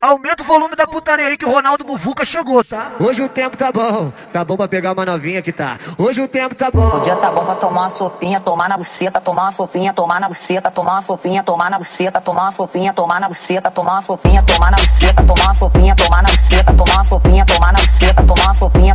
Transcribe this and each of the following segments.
Aumenta o volume da putaria aí que o Ronaldo Muvuca chegou, tá? Hoje o tempo tá bom, tá bom pra pegar uma novinha que tá. Hoje o tempo tá bom. O dia tá bom pra tomar uma sopinha, tomar na buceta, tomar uma sopinha, tomar na buceta, tomar uma sopinha, tomar na buceta, tomar uma sopinha, tomar na buceta, tomar uma sopinha, tomar na buceta, tomar uma sopinha, tomar na buceta, tomar uma sopinha, tomar na buceta, tomar uma sopinha,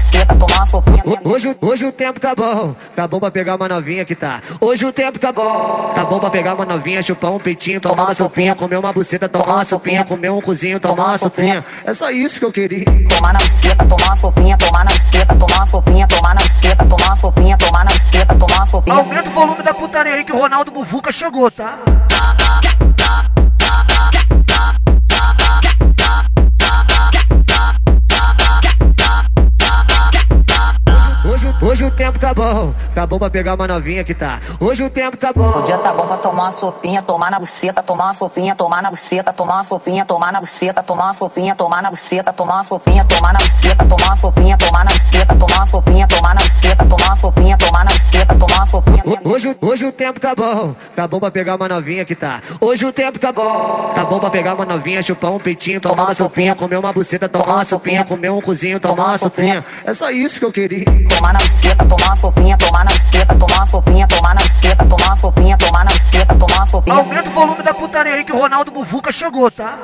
buceta, tomar sopinha. Hoje, hoje o tempo tá bom, tá bom pra pegar uma novinha que tá. Hoje o tempo tá bom, tá bom pra pegar uma novinha, chupar um peitinho, tomar uma sopinha, comer uma buceta, tomar uma sopinha, comer um cozinho, tomar uma sopinha. É só isso que eu queria. Tomar na buceta, tomar uma sopinha, tomar na buceta, tomar uma sopinha, tomar na buceta, tomar uma sopinha, tomar na buceta, tomar uma sopinha. Aumenta o volume da putaria aí que o Ronaldo Muvuca chegou, tá? Tempo tá bom, tá bom pra pegar uma novinha que tá. Hoje o tempo tá bom. O dia tá bom pra tomar uma sopinha, tomar na buceta, tomar uma sopinha, tomar na buceta, tomar uma sopinha, tomar na buceta, tomar uma sopinha, tomar na buceta, tomar uma sopinha, tomar na buceta, tomar uma sopinha, tomar na buceta, Hoje, hoje o tempo tá bom, tá bom pra pegar uma novinha que tá. Hoje o tempo tá bom, tá bom pra pegar uma novinha, chupar um peitinho, tomar uma sopinha, comer uma buceta, tomar uma sopinha, comer um cozinho, tomar uma sopinha. É só isso que eu queria. Tomar na buceta, tomar uma sopinha, tomar na buceta, tomar uma sopinha, tomar na buceta, tomar uma sopinha, tomar na buceta, tomar uma sopinha. Aumenta o volume da putaria aí que o Ronaldo Muvuca chegou, tá?